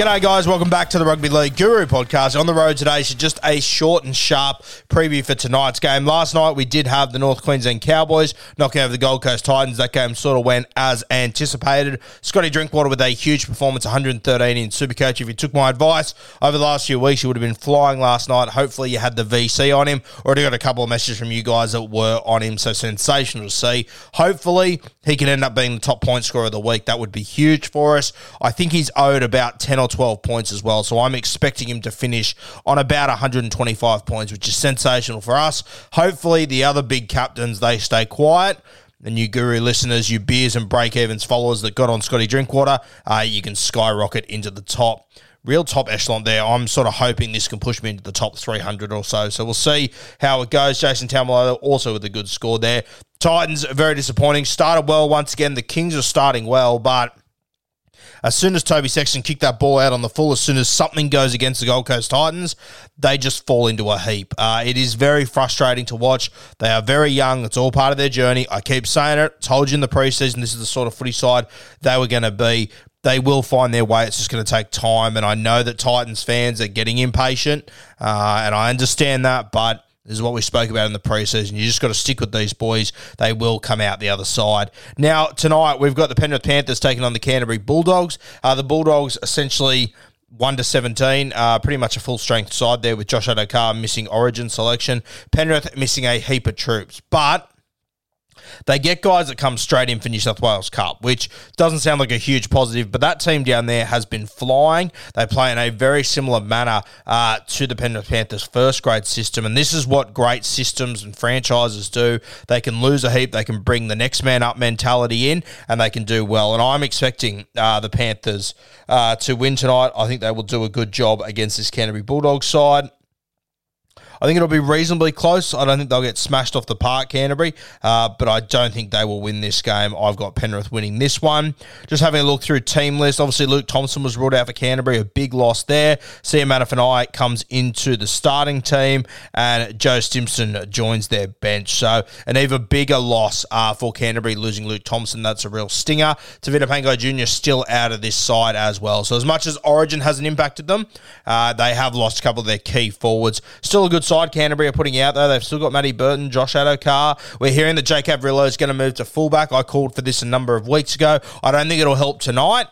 G'day, guys. Welcome back to the Rugby League Guru podcast. On the road today, so just a short and sharp preview for tonight's game. Last night, we did have the North Queensland Cowboys knocking over the Gold Coast Titans. That game sort of went as anticipated. Scotty Drinkwater with a huge performance, 113 in Supercoach. If you took my advice over the last few weeks, you would have been flying last night. Hopefully, you had the VC on him. Already got a couple of messages from you guys that were on him, so sensational to see. Hopefully, he can end up being the top point scorer of the week. That would be huge for us. I think he's owed about 10 or 12 points as well. So I'm expecting him to finish on about 125 points, which is sensational for us. Hopefully, the other big captains, they stay quiet. And you guru listeners, you beers and break evens followers that got on Scotty Drinkwater, uh, you can skyrocket into the top. Real top echelon there. I'm sort of hoping this can push me into the top 300 or so. So we'll see how it goes. Jason Taumalolo also with a good score there. Titans, very disappointing. Started well once again. The Kings are starting well, but as soon as Toby Sexton kicked that ball out on the full, as soon as something goes against the Gold Coast Titans, they just fall into a heap. Uh, it is very frustrating to watch. They are very young. It's all part of their journey. I keep saying it. Told you in the preseason, this is the sort of footy side they were going to be. They will find their way. It's just going to take time. And I know that Titans fans are getting impatient, uh, and I understand that, but this is what we spoke about in the preseason. You just got to stick with these boys. They will come out the other side. Now, tonight, we've got the Penrith Panthers taking on the Canterbury Bulldogs. Uh, the Bulldogs essentially 1 to 17, uh, pretty much a full strength side there with Josh Addo-Carr missing origin selection. Penrith missing a heap of troops. But they get guys that come straight in for New South Wales Cup, which doesn't sound like a huge positive, but that team down there has been flying. They play in a very similar manner uh, to the Penrith Panthers' first grade system, and this is what great systems and franchises do. They can lose a heap, they can bring the next man up mentality in, and they can do well. And I'm expecting uh, the Panthers uh, to win tonight. I think they will do a good job against this Canterbury Bulldogs side. I think it'll be reasonably close. I don't think they'll get smashed off the park, Canterbury, uh, but I don't think they will win this game. I've got Penrith winning this one. Just having a look through team list. Obviously, Luke Thompson was ruled out for Canterbury, a big loss there. Sia Manafanai comes into the starting team, and Joe Stimson joins their bench. So, an even bigger loss uh, for Canterbury losing Luke Thompson. That's a real stinger. Tevita Pangai Jr. still out of this side as well. So, as much as Origin hasn't impacted them, uh, they have lost a couple of their key forwards. Still a good side Canterbury are putting out, though. They've still got Matty Burton, Josh Addo-Carr. We're hearing that Jake Averillo is going to move to fullback. I called for this a number of weeks ago. I don't think it'll help tonight.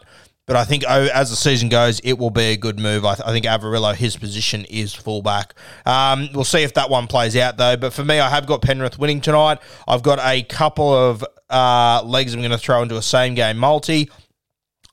But I think as the season goes, it will be a good move. I, th- I think Averillo, his position is fullback. Um, we'll see if that one plays out, though. But for me, I have got Penrith winning tonight. I've got a couple of uh, legs I'm going to throw into a same game multi.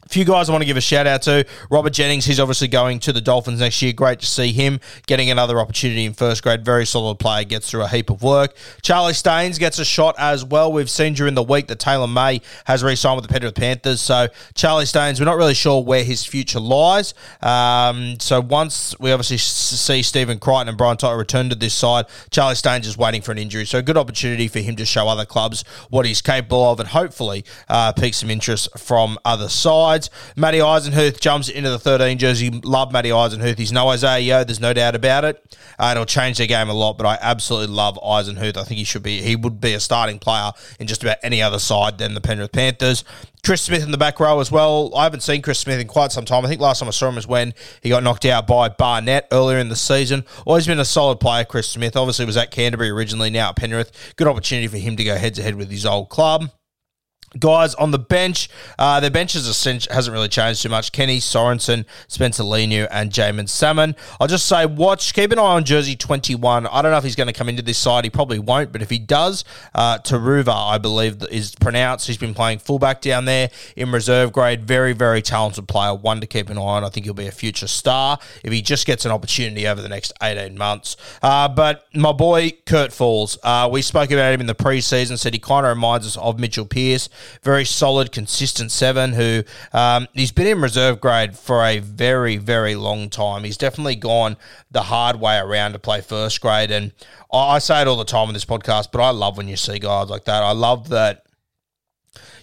A few guys I want to give a shout out to. Robert Jennings, he's obviously going to the Dolphins next year. Great to see him getting another opportunity in first grade. Very solid player, gets through a heap of work. Charlie Staines gets a shot as well. We've seen during the week that Taylor May has re signed with the Penrith Panthers. So, Charlie Staines, we're not really sure where his future lies. Um, so, once we obviously see Stephen Crichton and Brian To'o return to this side, Charlie Staines is waiting for an injury. So, good opportunity for him to show other clubs what he's capable of and hopefully uh, pique some interest from other sides sides. Matty Eisenhuth jumps into the 13 jersey. Love Matty Eisenhuth. He's no Isaah Yeo. There's no doubt about it. Uh, it'll change their game a lot, but I absolutely love Eisenhuth. I think he should be. He would be a starting player in just about any other side than the Penrith Panthers. Chris Smith in the back row as well. I haven't seen Chris Smith in quite some time. I think last time I saw him was when he got knocked out by Barnett earlier in the season. Always been a solid player, Chris Smith. Obviously was at Canterbury originally, now at Penrith. Good opportunity for him to go head to head with his old club guys on the bench. Uh, their bench hasn't really changed too much. Kenny Sorensen, Spencer Leniu, and Jaeman Salmon. I'll just say, watch, keep an eye on jersey 21. I don't know if he's going to come into this side. He probably won't, but if he does, uh, Turuva, I believe, is pronounced. He's been playing fullback down there in reserve grade. Very, very talented player. One to keep an eye on. I think he'll be a future star if he just gets an opportunity over the next 18 months. Uh, but my boy, Kurt Falls, uh, we spoke about him in the preseason, said he kind of reminds us of Mitchell Pearce very solid, consistent seven who um, he's been in reserve grade for a very, very long time. He's definitely gone the hard way around to play first grade. And I say it all the time in this podcast, but I love when you see guys like that. I love that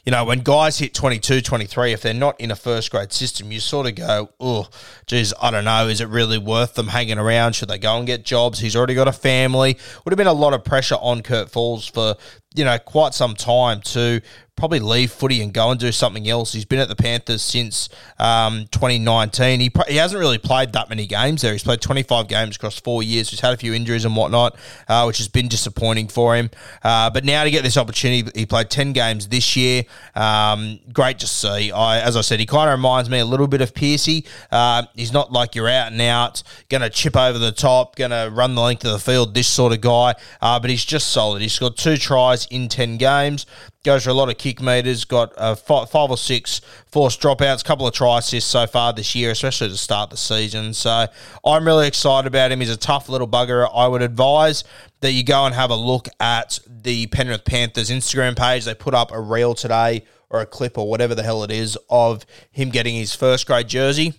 you know, when guys hit 22, 23, if they're not in a first grade system, you sort of go, oh, geez, I don't know. Is it really worth them hanging around? Should they go and get jobs? He's already got a family. Would have been a lot of pressure on Kurt Falls for, you know, quite some time to probably leave footy and go and do something else. He's been at the Panthers since um, 2019. He, he hasn't really played that many games there. He's played 25 games across four years. He's had a few injuries and whatnot, uh, which has been disappointing for him. Uh, but now to get this opportunity, he played 10 games this year. Um, great to see. I, as I said, he kind of reminds me a little bit of Piercy. Uh, he's not like you're out and out, going to chip over the top, going to run the length of the field, this sort of guy. Uh, but he's just solid. He's got two tries in 10 games goes for a lot of kick meters, got uh, five, or six forced dropouts, a couple of try assists so far this year, especially to start the season. So I'm really excited about him. He's a tough little bugger. I would advise that you go and have a look at the Penrith Panthers Instagram page. They put up a reel today or a clip or whatever the hell it is of him getting his first grade jersey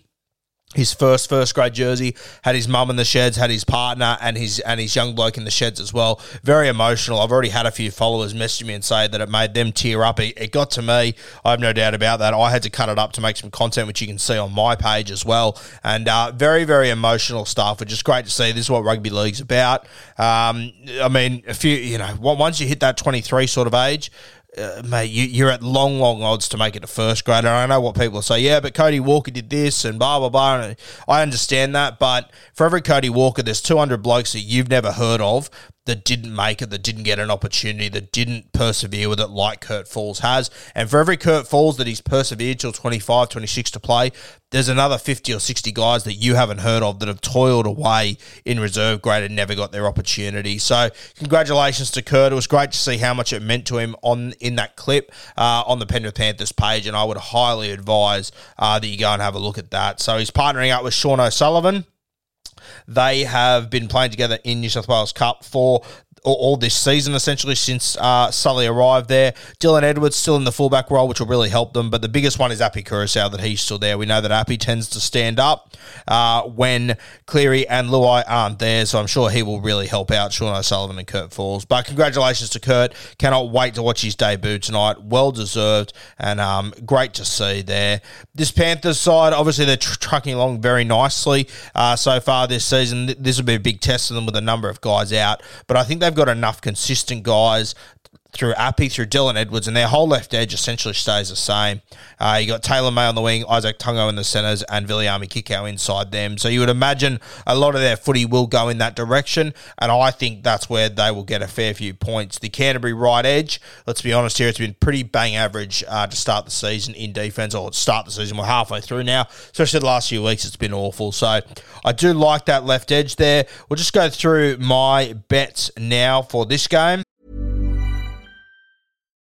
his first first grade jersey, had his mum in the sheds, had his partner and his and his young bloke in the sheds as well. Very emotional. I've already had a few followers message me and say that it made them tear up. It, it, got to me. I have no doubt about that. I had to cut it up to make some content, which you can see on my page as well. And uh, very very emotional stuff, which is great to see. This is what rugby league's about. Um, I mean, a few you know once you hit that twenty three sort of age, uh, mate, you, are at long, long odds to make it a first grader. I know what people say, yeah, but Cody Walker did this and blah, blah, blah. And I understand that. But for every Cody Walker, there's 200 blokes that you've never heard of that didn't make it, that didn't get an opportunity, that didn't persevere with it like Kurt Falls has. And for every Kurt Falls that he's persevered till 25, 26 to play, there's another 50 or 60 guys that you haven't heard of that have toiled away in reserve grade and never got their opportunity. So congratulations to Kurt. It was great to see how much it meant to him on in that clip uh, on the Penrith Panthers page, and I would highly advise uh, that you go and have a look at that. So he's partnering up with Sean O'Sullivan. They have been playing together in New South Wales Cup for all, this season, essentially, since uh, Sully arrived there. Dylan Edwards still in the fullback role, which will really help them. But the biggest one is Api Koroisau, that he's still there. We know that Api tends to stand up uh, when Cleary and Luai aren't there, so I'm sure he will really help out Sean O'Sullivan and Kurt Falls. But congratulations to Kurt. Cannot wait to watch his debut tonight. Well deserved and um, great to see there. This Panthers side, obviously, they're tr- trucking along very nicely uh, so far this season. This will be a big test for them with a number of guys out, but I think they've they've got enough consistent guys through Api, through Dylan Edwards, and their whole left edge essentially stays the same. Uh, you got Taylor May on the wing, Izack Tago in the centres, and Viliami Kikau inside them. So you would imagine a lot of their footy will go in that direction, and I think that's where they will get a fair few points. The Canterbury right edge, let's be honest here, it's been pretty bang average uh, to start the season in defence, or start the season. We're halfway through now, especially the last few weeks, it's been awful. So I do like that left edge there. We'll just go through my bets now for this game.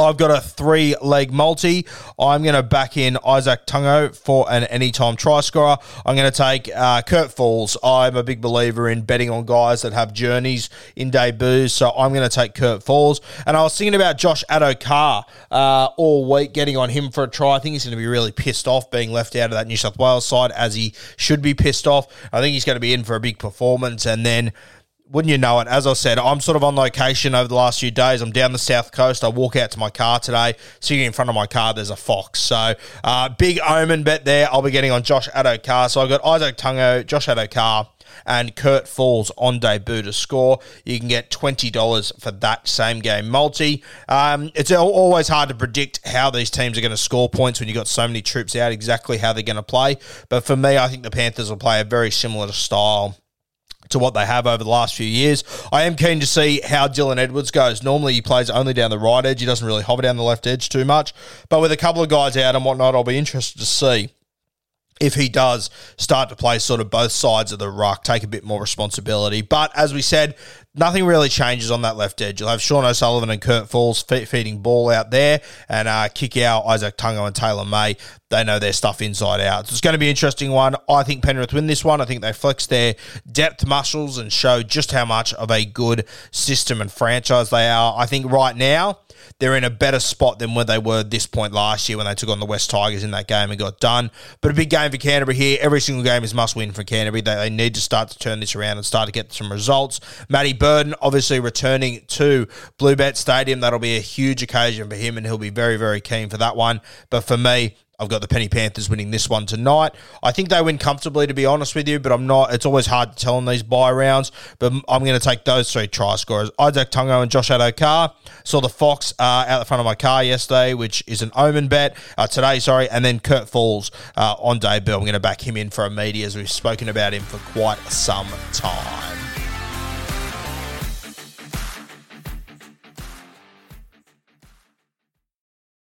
I've got a three leg multi. I'm going to back in Izack Tago for an anytime try scorer. I'm going to take uh, Kurt Falls. I'm a big believer in betting on guys that have journeys in debuts, so I'm going to take Kurt Falls. And I was thinking about Josh Addo-Carr uh, all week, getting on him for a try. I think he's going to be really pissed off being left out of that New South Wales side, as he should be pissed off. I think he's going to be in for a big performance, and then wouldn't you know it? As I said, I'm sort of on location over the last few days. I'm down the south coast. I walk out to my car today. Sitting in front of my car, there's a fox. So, uh, big omen bet there. I'll be getting on Josh Addo-Carr. So I've got Izack Tago, Josh Addo-Carr, and Kurt Falls on debut to score. You can get $20 for that same game multi. Um, it's always hard to predict how these teams are going to score points when you've got so many troops out, exactly how they're going to play. But for me, I think the Panthers will play a very similar style to what they have over the last few years. I am keen to see how Dylan Edwards goes. Normally, he plays only down the right edge. He doesn't really hover down the left edge too much. But with a couple of guys out and whatnot, I'll be interested to see if he does start to play sort of both sides of the ruck, take a bit more responsibility. But as we said, nothing really changes on that left edge. You'll have Sean O'Sullivan and Kurt Falls feeding ball out there and uh, kick out Izack Tago and Taylor May. They know their stuff inside out. So it's going to be an interesting one. I think Penrith win this one. I think they flex their depth muscles and show just how much of a good system and franchise they are. I think right now, they're in a better spot than where they were this point last year when they took on the West Tigers in that game and got done. But a big game for Canterbury here. Every single game is must win for Canterbury. They, they need to start to turn this around and start to get some results. Matty Burton obviously returning to Bluebet Stadium. That'll be a huge occasion for him, and he'll be very, very keen for that one. But for me, I've got the Penny Panthers winning this one tonight. I think they win comfortably, to be honest with you, but I'm not. It's always hard to tell in these buy rounds, but I'm going to take those three try scorers Izack Tago and Josh Addo-Carr. Saw the Fox uh, out the front of my car yesterday, which is an omen bet uh, today, sorry, and then Kurt Falls uh, on debut. I'm going to back him in for a media as we've spoken about him for quite some time.